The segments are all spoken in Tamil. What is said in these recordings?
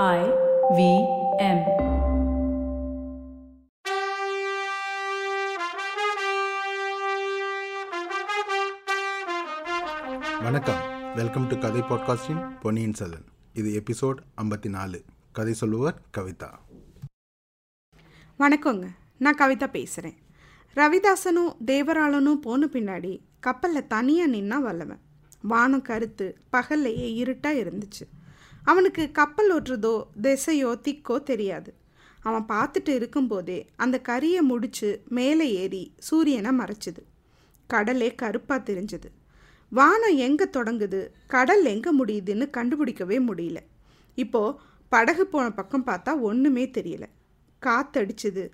I V M. வணக்கம். வெல்கம் டு கதை பாட்காஸ்டின் பொன்னியின் செல்வன். இது எபிசோட் ஐம்பத்தி நாலு. கதை சொல்லுவர் கவிதா. வணக்கங்க. நான் கவிதா பேசுகிறேன் ரவிதாசனும் தேவராளனும் போன பின்னாடி கப்பலில் தனியாக நின்னா வல்லவன். வானம் கருத்து பகல்லையே இருட்டாக இருந்துச்சு. அவனுக்கு கப்பல் ஓட்டுறதோ திசையோ திக்கோ தெரியாது. அவன் பார்த்துட்டு இருக்கும்போதே அந்த கரியை முடிச்சு மேலே ஏறி சூரியனை மறைச்சிது. கடலே கருப்பாக தெரிஞ்சது. வானம் எங்கே தொடங்குது? கடல் எங்கே முடியுதுன்னு கண்டுபிடிக்கவே முடியல. இப்போது படகு போன பக்கம் பார்த்தா ஒன்றுமே தெரியல. காத்தடிச்சுது.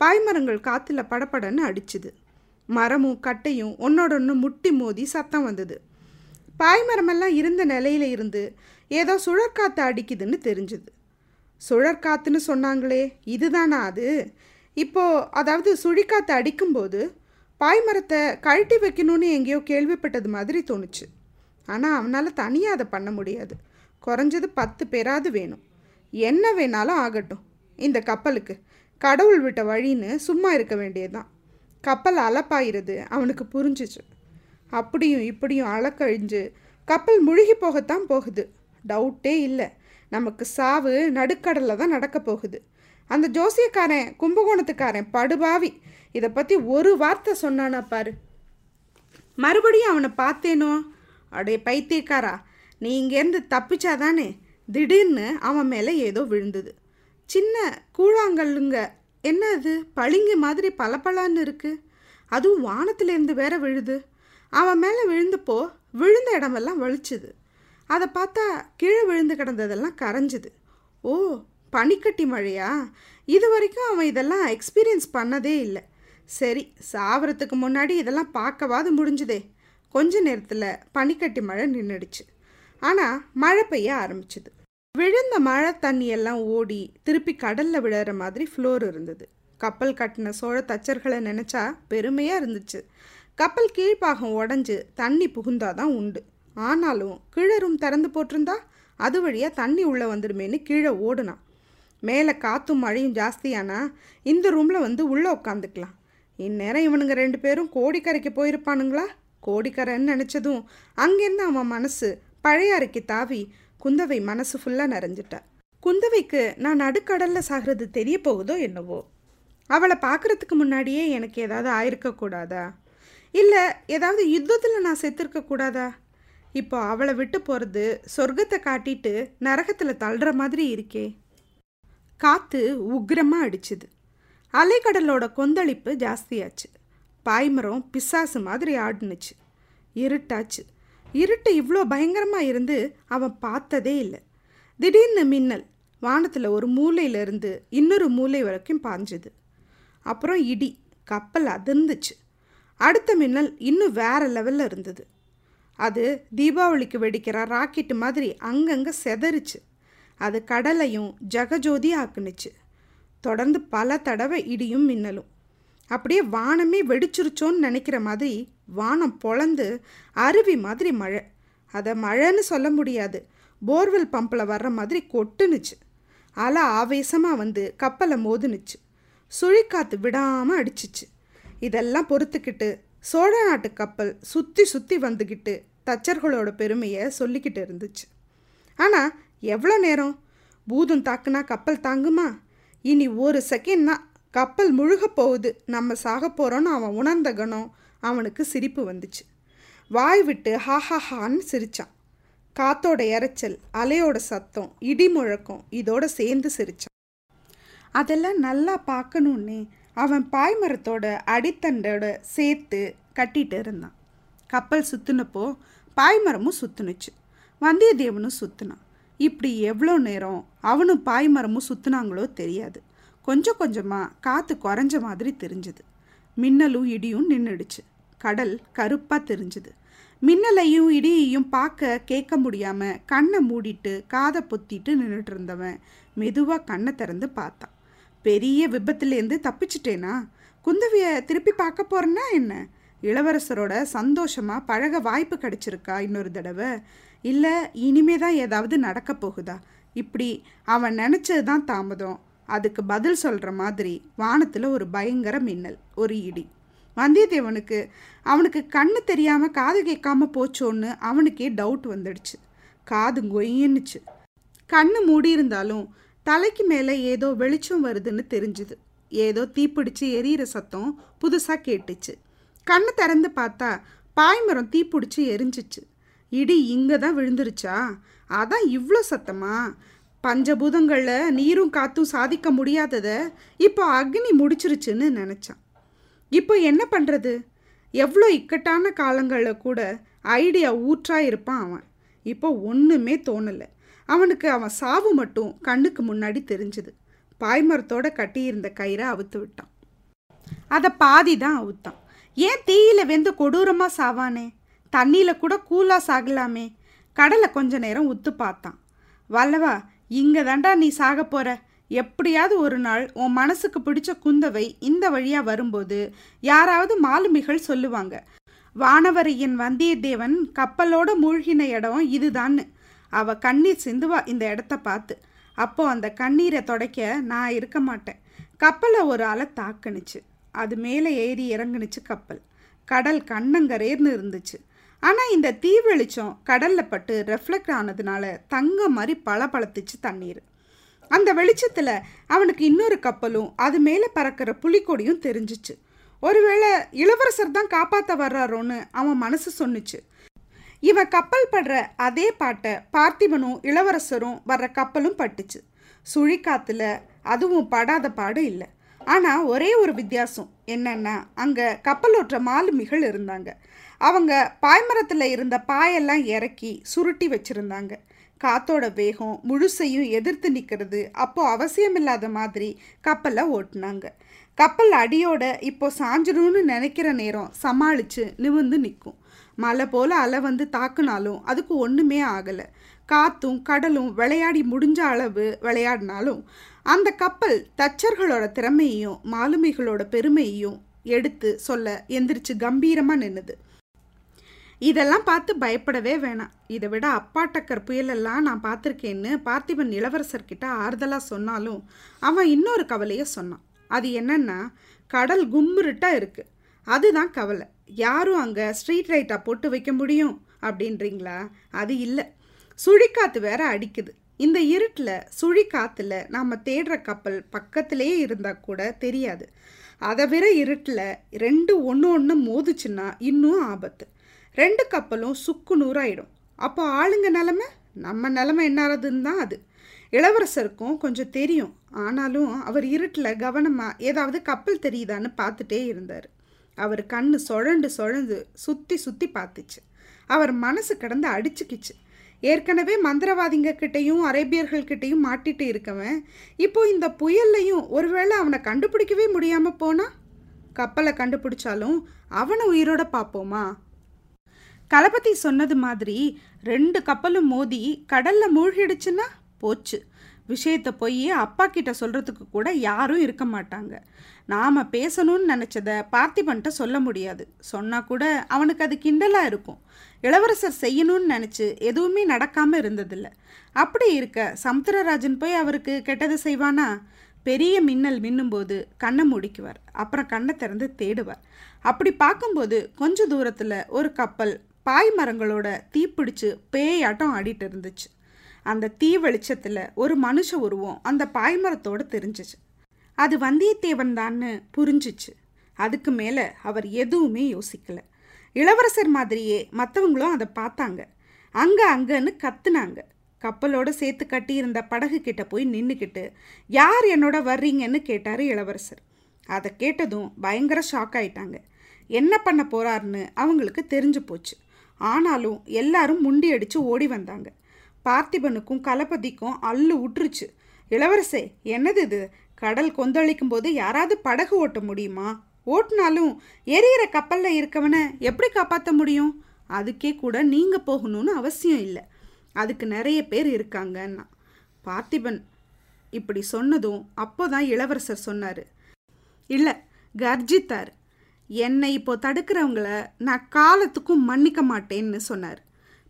பாய்மரங்கள் காற்றுல படபடன்னு அடிச்சுது. மரமும் கட்டையும் ஒன்னோட ஒன்று முட்டி மோதி சத்தம் வந்தது. பாய்மரமெல்லாம் இருந்த நிலையில இருந்து ஏதோ சுழற்காற்று அடிக்குதுன்னு தெரிஞ்சுது. சுழற்காத்துன்னு சொன்னாங்களே இதுதானா அது? இப்போது அதாவது சுழிக்காற்று அடிக்கும்போது பாய்மரத்தை கழட்டி வைக்கணும்னு எங்கேயோ கேள்விப்பட்டது மாதிரி தோணுச்சு. ஆனால் அவனால் தனியாக அதை பண்ண முடியாது. குறைஞ்சது பத்து பேராது வேணும். என்ன வேணாலும் ஆகட்டும். இந்த கப்பலுக்கு. கடவுள் விட்ட வழின்னு சும்மா இருக்க வேண்டியதுதான். கப்பல் அலப்பாயிருது அவனுக்கு புரிஞ்சிச்சு. அப்படியும் இப்படியும் அலக்கழிஞ்சு கப்பல் முழுகி போகத்தான் போகுது. டவுட்டே இல்லை. நமக்கு சாவு நடுக்கடலில் தான் நடக்க போகுது. அந்த ஜோசியக்காரன் கும்பகோணத்துக்காரன் படுபாவி. இதை பற்றி ஒரு வார்த்தை சொன்னானா பாரு. மறுபடியும் அவனை பார்த்தேனோ? அடே பைத்தியக்காரா நீ இங்கேருந்து தப்பிச்சாதானே? திடீர்னு அவன் மேலே ஏதோ விழுந்தது. சின்ன கூழாங்கல்லுங்க. என்ன அது? பளிங்கு மாதிரி பளபளன்னு இருக்குது அதுவும் வானத்திலேருந்து வேற விழுது. அவன் மேலே விழுந்தப்போ விழுந்த இடமெல்லாம் வலிச்சுது. அதை பார்த்தா கீழே விழுந்து கிடந்ததெல்லாம் கரைஞ்சுது. ஓ பனிக்கட்டி மழையா? இது வரைக்கும் அவன் இதெல்லாம் எக்ஸ்பீரியன்ஸ் பண்ணதே இல்லை. சரி சாவறதுக்கு முன்னாடி இதெல்லாம் பார்க்கவாது முடிஞ்சுதே. கொஞ்ச நேரத்தில் பனிக்கட்டி மழை நின்றுடுச்சு ஆனால் மழை பெய்ய ஆரம்பிச்சுது. விழுந்த மழை தண்ணியெல்லாம் ஓடி திருப்பி கடலில் விழுற மாதிரி ஃப்ளோர் இருந்தது. கப்பல் கட்டின சோழ தச்சர்களை நினச்சா பெருமையாக இருந்துச்சு. கப்பல் கீழ்ப்பாகம் உடஞ்சி தண்ணி புகுந்தாதான் உண்டு. ஆனாலும் கீழே ரூம் திறந்து போட்டிருந்தா அது வழியாக தண்ணி உள்ளே வந்துடுமேன்னு கீழே ஓடுனான் மேலே காற்றும் மழையும் ஜாஸ்தியானா இந்த ரூமில் வந்து உள்ளே உட்காந்துக்கலாம் இந்நேரம் இவனுங்க ரெண்டு பேரும் கோடிக்கரைக்கு போயிருப்பானுங்களா? கோடிக்கரைன்னு நினச்சதும் அங்கேருந்து அவன் மனசு பழைய அறைக்கு தாவி குந்தவை மனசு ஃபுல்லாக நிறைஞ்சிட்டா. குந்தவைக்கு நான் நடுக்கடலில் சாகிறது தெரிய போகுதோ என்னவோ? அவளை பார்க்குறதுக்கு முன்னாடியே எனக்கு ஏதாவது ஆயிருக்கக்கூடாதா? இல்லை ஏதாவது யுத்தத்தில் நான் செத்துருக்கக்கூடாதா? இப்போ அவளை விட்டு போகிறது சொர்க்கத்தை காட்டிட்டு நரகத்தில் தள்ளுற மாதிரி இருக்கே. காற்று உக்ரமாக அடிச்சுது. அலைக்கடலோட கொந்தளிப்பு ஜாஸ்தியாச்சு. பாய்மரம் பிசாசு மாதிரி ஆடுனுச்சு. இருட்டாச்சு. இருட்டு இவ்வளோ பயங்கரமாக இருந்து அவன் பார்த்ததே இல்லை. திடீர்னு மின்னல் வானத்தில் ஒரு மூலையிலிருந்து இன்னொரு மூலை வரைக்கும் பாஞ்சுது. அப்புறம் இடி கப்பல் அதிர்ந்துச்சு. அடுத்த மின்னல் இன்னும் வேற லெவலில் இருந்தது. அது தீபாவளிக்கு வெடிக்கிற ராக்கெட்டு மாதிரி அங்கங்கே செதறிச்சு. அது கடலையும் ஜகஜோதி ஆக்குனுச்சு. தொடர்ந்து பல தடவை இடியும் மின்னலும். அப்படியே வானமே வெடிச்சிருச்சோன்னு நினைக்கிற மாதிரி வானம் பொழந்து அருவி மாதிரி மழை. அதை மழைன்னு சொல்ல முடியாது. போர்வெல் பம்பில் வர்ற மாதிரி கொட்டுனுச்சு. அலை ஆவேசமாக வந்து கப்பலை மோதுனுச்சு. சுழிக்காத்து விடாமல் அடிச்சிச்சு. இதெல்லாம் பொறுத்துக்கிட்டு சோழ நாட்டு கப்பல் சுற்றி சுற்றி வந்துக்கிட்டு தச்சர்களோட பெருமையை சொல்லிக்கிட்டு இருந்துச்சு. ஆனால் எவ்வளோ நேரம்? பூதம் தாக்குனா கப்பல் தாங்குமா? இனி ஒரு செகண்ட்னா கப்பல் முழுக போகுது. நம்ம சாக போகிறோன்னு அவன் உணர்ந்த கணம் அவனுக்கு சிரிப்பு வந்துச்சு. வாய் விட்டு ஹா ஹான்னு சிரிச்சான். காத்தோட இறைச்சல் அலையோட சத்தம் இடி முழக்கம் இதோட சேர்ந்து சிரிச்சான். அதெல்லாம் நல்லா பார்க்கணுன்னே அவன் பாய்மரத்தோட அடித்தண்டோட சேர்த்து கட்டிட்டு இருந்தான். கப்பல் சுற்றுனப்போ பாய்மரமும் சுற்றுனுச்சு வந்தியத்தேவனும் சுற்றுனான் இப்படி எவ்வளோ நேரம் அவனும் பாய்மரமும் சுற்றுனாங்களோ தெரியாது. கொஞ்சம் கொஞ்சமாக காற்று குறைஞ்ச மாதிரி தெரிஞ்சுது. மின்னலும் இடியும் நின்றுடுச்சு கடல் கருப்பாக தெரிஞ்சுது. மின்னலையும் இடியையும் பார்க்க கேட்க முடியாமல் கண்ணை மூடிட்டு காதை பொத்திட்டு நின்றுட்டு இருந்தவன் மெதுவாக கண்ணை திறந்து பார்த்தான். பெரிய விபத்துலேருந்து தப்பிச்சிட்டேனா? குந்தவியை திருப்பி பார்க்க போகிறேன்னா என்ன? இளவரசரோட சந்தோஷமாக பழக வாய்ப்பு கிடைச்சிருக்கா இன்னொரு தடவை? இல்லை இனிமே தான் ஏதாவது நடக்க போகுதா? இப்படி அவன் நினச்சது தான் தாமதம். அதுக்கு பதில் சொல்கிற மாதிரி வானத்தில் ஒரு பயங்கர மின்னல் ஒரு இடி. வந்தியத்தேவனுக்கு அவனுக்கு கண்ணு தெரியாமல் காது கேட்காம போச்சோன்னு அவனுக்கே டவுட் வந்துடுச்சு. காது கொய்யன்னுச்சு கண்ணு மூடி இருந்தாலும் தலைக்கு மேலே ஏதோ வெளிச்சம் வருதுன்னு தெரிஞ்சுது. ஏதோ தீப்பிடிச்சு எரியிற சத்தம் புதுசாக கேட்டுச்சு. கண்ணு திறந்து பார்த்தா பாய்மரம் தீப்பிடிச்சு எரிஞ்சிச்சு. இடி இங்கே தான் விழுந்துருச்சா? அதான் இவ்வளோ சத்தமா? பஞ்சபூதங்களில் நீரும் காத்தும் சாதிக்க முடியாததை இப்போ அக்னி முடிச்சிருச்சுன்னு நினச்சான். இப்போ என்ன பண்ணுறது எவ்வளோ இக்கட்டான காலங்களில் கூட ஐடியா ஊற்றா இருப்பான் அவன். இப்போ ஒன்றுமே தோணலை. அவனுக்கு அவன் சாவு மட்டும் கண்ணுக்கு முன்னாடி தெரிஞ்சுது. பாய்மரத்தோட கட்டியிருந்த கயிறை அவுத்து விட்டான். அதை பாதி தான் அவுத்தான். ஏன் தீயில வெந்து கொடூரமாக சாவானே? தண்ணியில் கூட கூலாக சாகலாமே? கடலை கொஞ்ச நேரம் உத்து பார்த்தான். வல்லவா இங்கே தாண்டா நீ சாக போகிற எப்படியாவது ஒரு நாள் உன் மனசுக்கு பிடிச்ச குந்தவை இந்த வழியாக வரும்போது யாராவது மாலுமிகள் சொல்லுவாங்க. வானவரையின் வந்தியத்தேவன் கப்பலோட மூழ்கின இடம் இதுதான்னு. அவள் கண்ணீர் சிந்துவா இந்த இடத்த பார்த்து. அப்போ அந்த கண்ணீரை துடைக்க நான் இருக்க மாட்டேன். கப்பலை ஒரு அலை தாக்குனுச்சு. அது மேலே ஏறி இறங்குனுச்சு கப்பல். கடல் கண்ணங்கரேர்னு இருந்துச்சு. ஆனால் இந்த தீ வெளிச்சம் கடலில் பட்டு ரெஃப்ளெக்ட் ஆனதுனால தங்க மாதிரி பளபளத்துச்சு தண்ணீர். அந்த வெளிச்சத்தில் அவனுக்கு இன்னொரு கப்பலும் அது மேலே பறக்கிற புலிக்கொடியும் தெரிஞ்சிச்சு. ஒருவேளை இளவரசர் தான் காப்பாற்ற வர்றாரோன்னு அவன் மனசு சொன்னுச்சு. இவன் கப்பல் படுற அதே பாட்டை பார்த்திபனும் இளவரசரும் வர்ற கப்பலும் பட்டுச்சு. சுழிக்காத்துல அதுவும் படாத பாடு இல்லை. ஆனால் ஒரே ஒரு வித்தியாசம் என்னன்னா அங்கே கப்பலோற்ற மாலுமிகள் இருந்தாங்க. அவங்க பாய்மரத்தில் இருந்த பாயெல்லாம் இறக்கி சுருட்டி வச்சுருந்தாங்க. காத்தோட வேகம் முழுசையும் எதிர்த்து நிற்கிறது அப்போது அவசியமில்லாத மாதிரி கப்பலை ஓட்டுனாங்க. கப்பல் அடியோட இப்போ சாஞ்சிடும்னு நினைக்கிற நேரம் சமாளித்து நிமிந்து நிற்கும். மலை போல் அலை வந்து தாக்குனாலும் அதுக்கு ஒன்றுமே ஆகலை. காத்தும் கடலும் விளையாடி முடிஞ்ச அளவு விளையாடினாலும் அந்த கப்பல் தச்சர்களோட திறமையையும் மாலுமிகளோட பெருமையையும் எடுத்து சொல்ல எந்திரிச்சு கம்பீரமாக நின்னுது. இதெல்லாம் பார்த்து பயப்படவே வேணாம். இதை விட அப்பாட்டக்கர் புயலெல்லாம் நான் பார்த்துருக்கேன்னு பார்த்திபன் இளவரசர்கிட்ட ஆறுதலாக சொன்னாலும் அவன் இன்னொரு கவலையை சொன்னான். அது என்னன்னா கடல் கும்முருட்டாக இருக்குது அதுதான் கவலை. யாரும் அங்கே ஸ்ட்ரீட் லைட்டாக போட்டு வைக்க முடியும் அப்படின்றீங்களா? அது இல்லை. சுழிக்காற்று வேற அடிக்குது. இந்த இருட்டில் சுழிக்காற்றுல நாம் தேடுற கப்பல் பக்கத்திலேயே இருந்தால் கூட தெரியாது. அதை விட இருட்டில் ரெண்டு ஒன்று ஒன்று மோதுச்சுன்னா இன்னும் ஆபத்து. ரெண்டு கப்பலும் சுக்கு நூறாயிடும். அப்போ ஆளுங்க நிலமை? நம்ம நிலமை என்னாரதுன்னு தான் அது. இளவரசருக்கும் கொஞ்சம் தெரியும். ஆனாலும் அவர் இருட்டில் கவனமாக ஏதாவது கப்பல் தெரியுதான்னு பார்த்துட்டே இருந்தார். அவர் கண்ணு சுழண்டு சுழந்து சுற்றி சுற்றி பார்த்துச்சு. அவர் மனசு கடந்து அடிச்சுக்கிச்சு. ஏற்கனவே மந்திரவாதிங்க கிட்டேயும் அரேபியர்கள் கிட்டேயும் மாட்டிட்டு இருக்கவன் இப்போ இந்த புயல்லையும் ஒருவேளை அவனை கண்டுபிடிக்கவே முடியாமல் போனா? கப்பலை கண்டுபிடிச்சாலும் அவனை உயிரோட பார்ப்போமா? கலபதி சொன்னது மாதிரி ரெண்டு கப்பலும் மோதி கடல்ல மூழ்கிடுச்சுன்னா போச்சு. விஷயத்தை போய் அப்பா கிட்ட சொல்கிறதுக்கு கூட யாரும் இருக்க மாட்டாங்க. நாம் பேசணும்னு நினச்சதை பார்த்திபன்ட்ட சொல்ல முடியாது. சொன்னால் கூட அவனுக்கு அது கிண்டலாக இருக்கும். இளவரசர் செய்யணும்னு நினச்சி எதுவுமே நடக்காமல் இருந்ததில்ல. அப்படி இருக்க சமுத்திரராஜன் போய் அவருக்கு கெட்டது செய்வானா? பெரிய மின்னல் மின்னும்போது கண்ணை முடிக்குவார். அப்புறம் கண்ணை திறந்து தேடுவார். அப்படி பார்க்கும்போது கொஞ்ச தூரத்தில் ஒரு கப்பல் பாய் மரங்களோட தீப்பிடிச்சு பேயாட்டம் ஆடிட்டு இருந்துச்சு. அந்த தீ வெளிச்சத்தில் ஒரு மனுஷ உருவம் அந்த பாய்மரத்தோடு தெரிஞ்சிச்சு. அது வந்தியத்தேவன் தான்னு புரிஞ்சிச்சு. அதுக்கு மேலே அவர் எதுவுமே யோசிக்கல. இளவரசர் மாதிரியே மற்றவங்களும் அதை பார்த்தாங்க. அங்கே அங்கன்னு கத்துனாங்க. கப்பலோட சேர்த்து கட்டியிருந்த படகு கிட்ட போய் நின்றுக்கிட்டு யார் என்னோட வர்றீங்கன்னு கேட்டார் இளவரசர். அதை கேட்டதும் பயங்கர ஷாக் ஆயிட்டாங்க. என்ன பண்ண போறாருன்னு அவங்களுக்கு தெரிஞ்சு போச்சு. ஆனாலும் எல்லாரும் முண்டி அடித்து ஓடி வந்தாங்க. பார்த்திபனுக்கும் கலபதிக்கும் அல்லு உற்றுச்சு. இளவரசே என்னது இது? கடல் கொந்தளிக்கும் போது யாராவது படகு ஓட்ட முடியுமா? ஓட்டினாலும் எரியிற கப்பலில் இருக்கவனை எப்படி காப்பாற்ற முடியும்? அதுக்கே கூட நீங்கள் போகணும்னு அவசியம் இல்லை. அதுக்கு நிறைய பேர் இருக்காங்கன்னா. பார்த்திபன் இப்படி சொன்னதும் அப்போ தான் இளவரசர் சொன்னார். இல்லை கர்ஜித்தார். என்னை இப்போ தடுக்கிறவங்கள நான் காலத்துக்கும் மன்னிக்க மாட்டேன்னு சொன்னார்.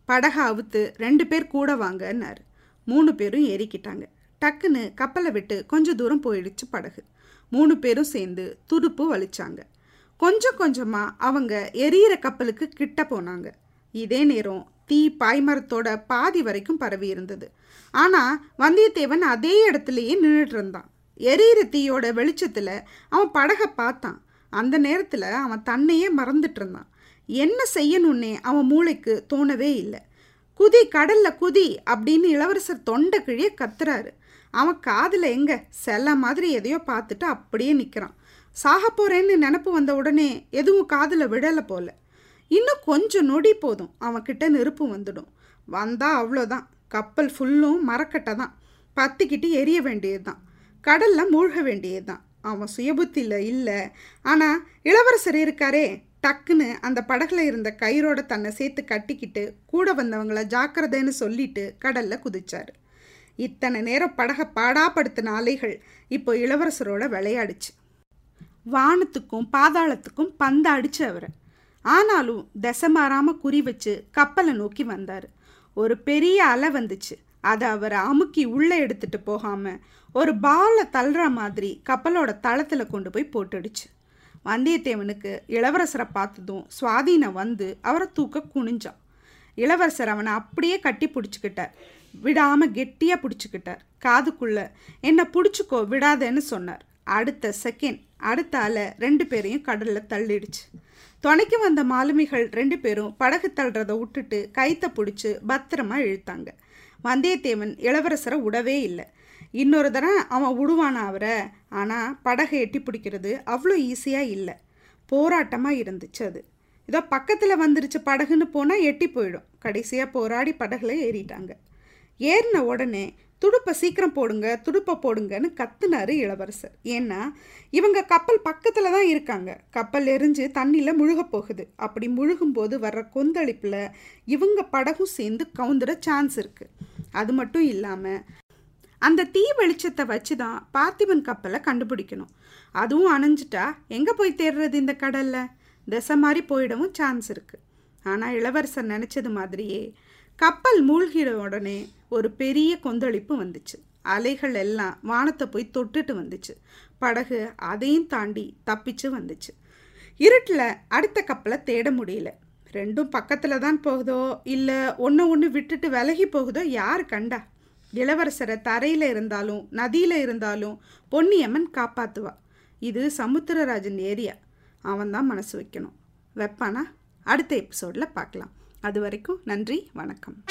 படகை அவுத்து ரெண்டு பேர் கூட வாங்கன்னார். மூணு பேரும் ஏறிக்கிட்டாங்க. டக்குன்னு கப்பலை விட்டு கொஞ்சம் தூரம் போயிடுச்சு படகு. மூணு பேரும் சேர்ந்து துடுப்பு வலிச்சாங்க. கொஞ்சம் கொஞ்சமாக அவங்க எரியிற கப்பலுக்கு கிட்ட போனாங்க. இதே நேரம் தீ பாய்மரத்தோட பாதி வரைக்கும் பரவி இருந்தது. ஆனால் வந்தியத்தேவன் அதே இடத்துலையே நின்றுட்டு இருந்தான். எரியிற தீயோட வெளிச்சத்தில் அவன் படகை பார்த்தான். அந்த நேரத்தில் அவன் தன்னையே மறந்துட்டு இருந்தான். என்ன செய்யணுன்னே அவன் மூளைக்கு தோணவே இல்லை. குதி கடல்ல குதி அப்படின்னு இளவரசர் தொண்டை கிழிய கத்துறாரு. அவன் காதில் எங்க செல்ல மாதிரி எதையோ பார்த்துட்டு அப்படியே நிற்கிறான் சாக போறேன்னு நினப்பு வந்த உடனே எதுவும் காதில் விடலை போல. இன்னும் கொஞ்சம் நொடி போதும் அவன்கிட்ட நெருப்பு வந்துடும். வந்தா அவ்வளோதான். கப்பல் ஃபுல்லும் மரக்கட்டை தான் பத்திக்கிட்டு எரிய வேண்டியது தான் கடலில் மூழ்க வேண்டியது தான் அவன் சுயபுத்தியில் இல்லை. ஆனால் இளவரசர் இருக்காரே டக்குன்னு அந்த படகுல இருந்த கயிறோட தன்னை சேர்த்து கட்டிக்கிட்டு கூட வந்தவங்கள ஜாக்கிரதைன்னு சொல்லிட்டு கடலில் குதிச்சாரு. இத்தனை நேரம் படகை பாடாப்படுத்தின அலைகள் இப்போ இளவரசரோட விளையாடுச்சு. வானத்துக்கும் பாதாளத்துக்கும் பந்தாடிச்சு அவரை. ஆனாலும் திசை மாறாமல் குறி வச்சு கப்பலை நோக்கி வந்தார். ஒரு பெரிய அலை வந்துச்சு. அதை அவரை அமுக்கி உள்ளே எடுத்துட்டு போகாமல் ஒரு பாலை தள்ளுற மாதிரி கப்பலோட தளத்தில் கொண்டு போய் போட்டுடுச்சு. வந்தியத்தேவனுக்கு இளவரசரை பார்த்ததும் சுவாதீனம் வந்து அவரை தூக்க குனிஞ்சான் இளவரசர் அவனை அப்படியே கட்டி பிடிச்சிக்கிட்டார். விடாமல் கெட்டியாக பிடிச்சிக்கிட்டார். காதுக்குள்ள என்னை பிடிச்சிக்கோ விடாதேன்னு சொன்னார். அடுத்த செகண்ட் அடுத்த அலை ரெண்டு பேரையும் கடலில் தள்ளிடுச்சு. துணைக்கு வந்த மாலுமிகள் ரெண்டு பேரும் படகு தள்ளுறதை விட்டுட்டு கைத்தை பிடிச்சி பத்திரமா இழுத்தாங்க. வந்தியத்தேவன் இளவரசரை விடவே இல்லை. இன்னொரு தரம் அவன் விடுவானா அவரை? ஆனால் படகை எட்டி பிடிக்கிறது அவ்வளோ ஈஸியாக இல்லை. போராட்டமாக இருந்துச்சு அது. இதோ பக்கத்தில் வந்துருச்சு படகுன்னு போனால் எட்டி போயிடும். கடைசியாக போராடி படகுல ஏறிட்டாங்க. ஏறின உடனே துடுப்பை சீக்கிரம் போடுங்க துடுப்பை போடுங்கன்னு கத்துனாரு இளவரசர். ஏன்னா இவங்க கப்பல் பக்கத்தில் தான் இருக்காங்க. கப்பல் எரிஞ்சு தண்ணியில் முழுக போகுது. அப்படி முழுகும்போது வர்ற கொந்தளிப்பில் இவங்க படகும் சேர்ந்து கவுந்துட சான்ஸ் இருக்குது அது மட்டும் இல்லாமல் அந்த தீ வெளிச்சத்தை வச்சு தான் பார்த்திபன் கப்பலை கண்டுபிடிக்கணும். அதுவும் அணைஞ்சிட்டா எங்கே போய் தேடுறது இந்த கடலில்? திசை மாதிரி போயிடவும் சான்ஸ் இருக்குது ஆனால் இளவரசர் நினச்சது மாதிரியே கப்பல் மூழ்கிற உடனே ஒரு பெரிய கொந்தளிப்பு வந்துச்சு. அலைகள் எல்லாம் வானத்தை போய் தொட்டுட்டு வந்துச்சு. படகு அதையும் தாண்டி தப்பிச்சு வந்துச்சு. இருட்டில் அடுத்த கப்பலை தேட முடியல. ரெண்டும் பக்கத்தில் தான் போகுதோ இல்லை ஒன்று ஒன்று விட்டுட்டு விலகி போகுதோ யார் கண்டா? இளவரசரை தரையில் இருந்தாலும் நதியில் இருந்தாலும் பொன்னியம்மன் காப்பாற்றுவா இது சமுத்திரராஜன் ஏரியா. அவன் தான் மனசு வைக்கணும். வைப்பானா? அடுத்த எபிசோடில் பார்க்கலாம். அது வரைக்கும் நன்றி வணக்கம்.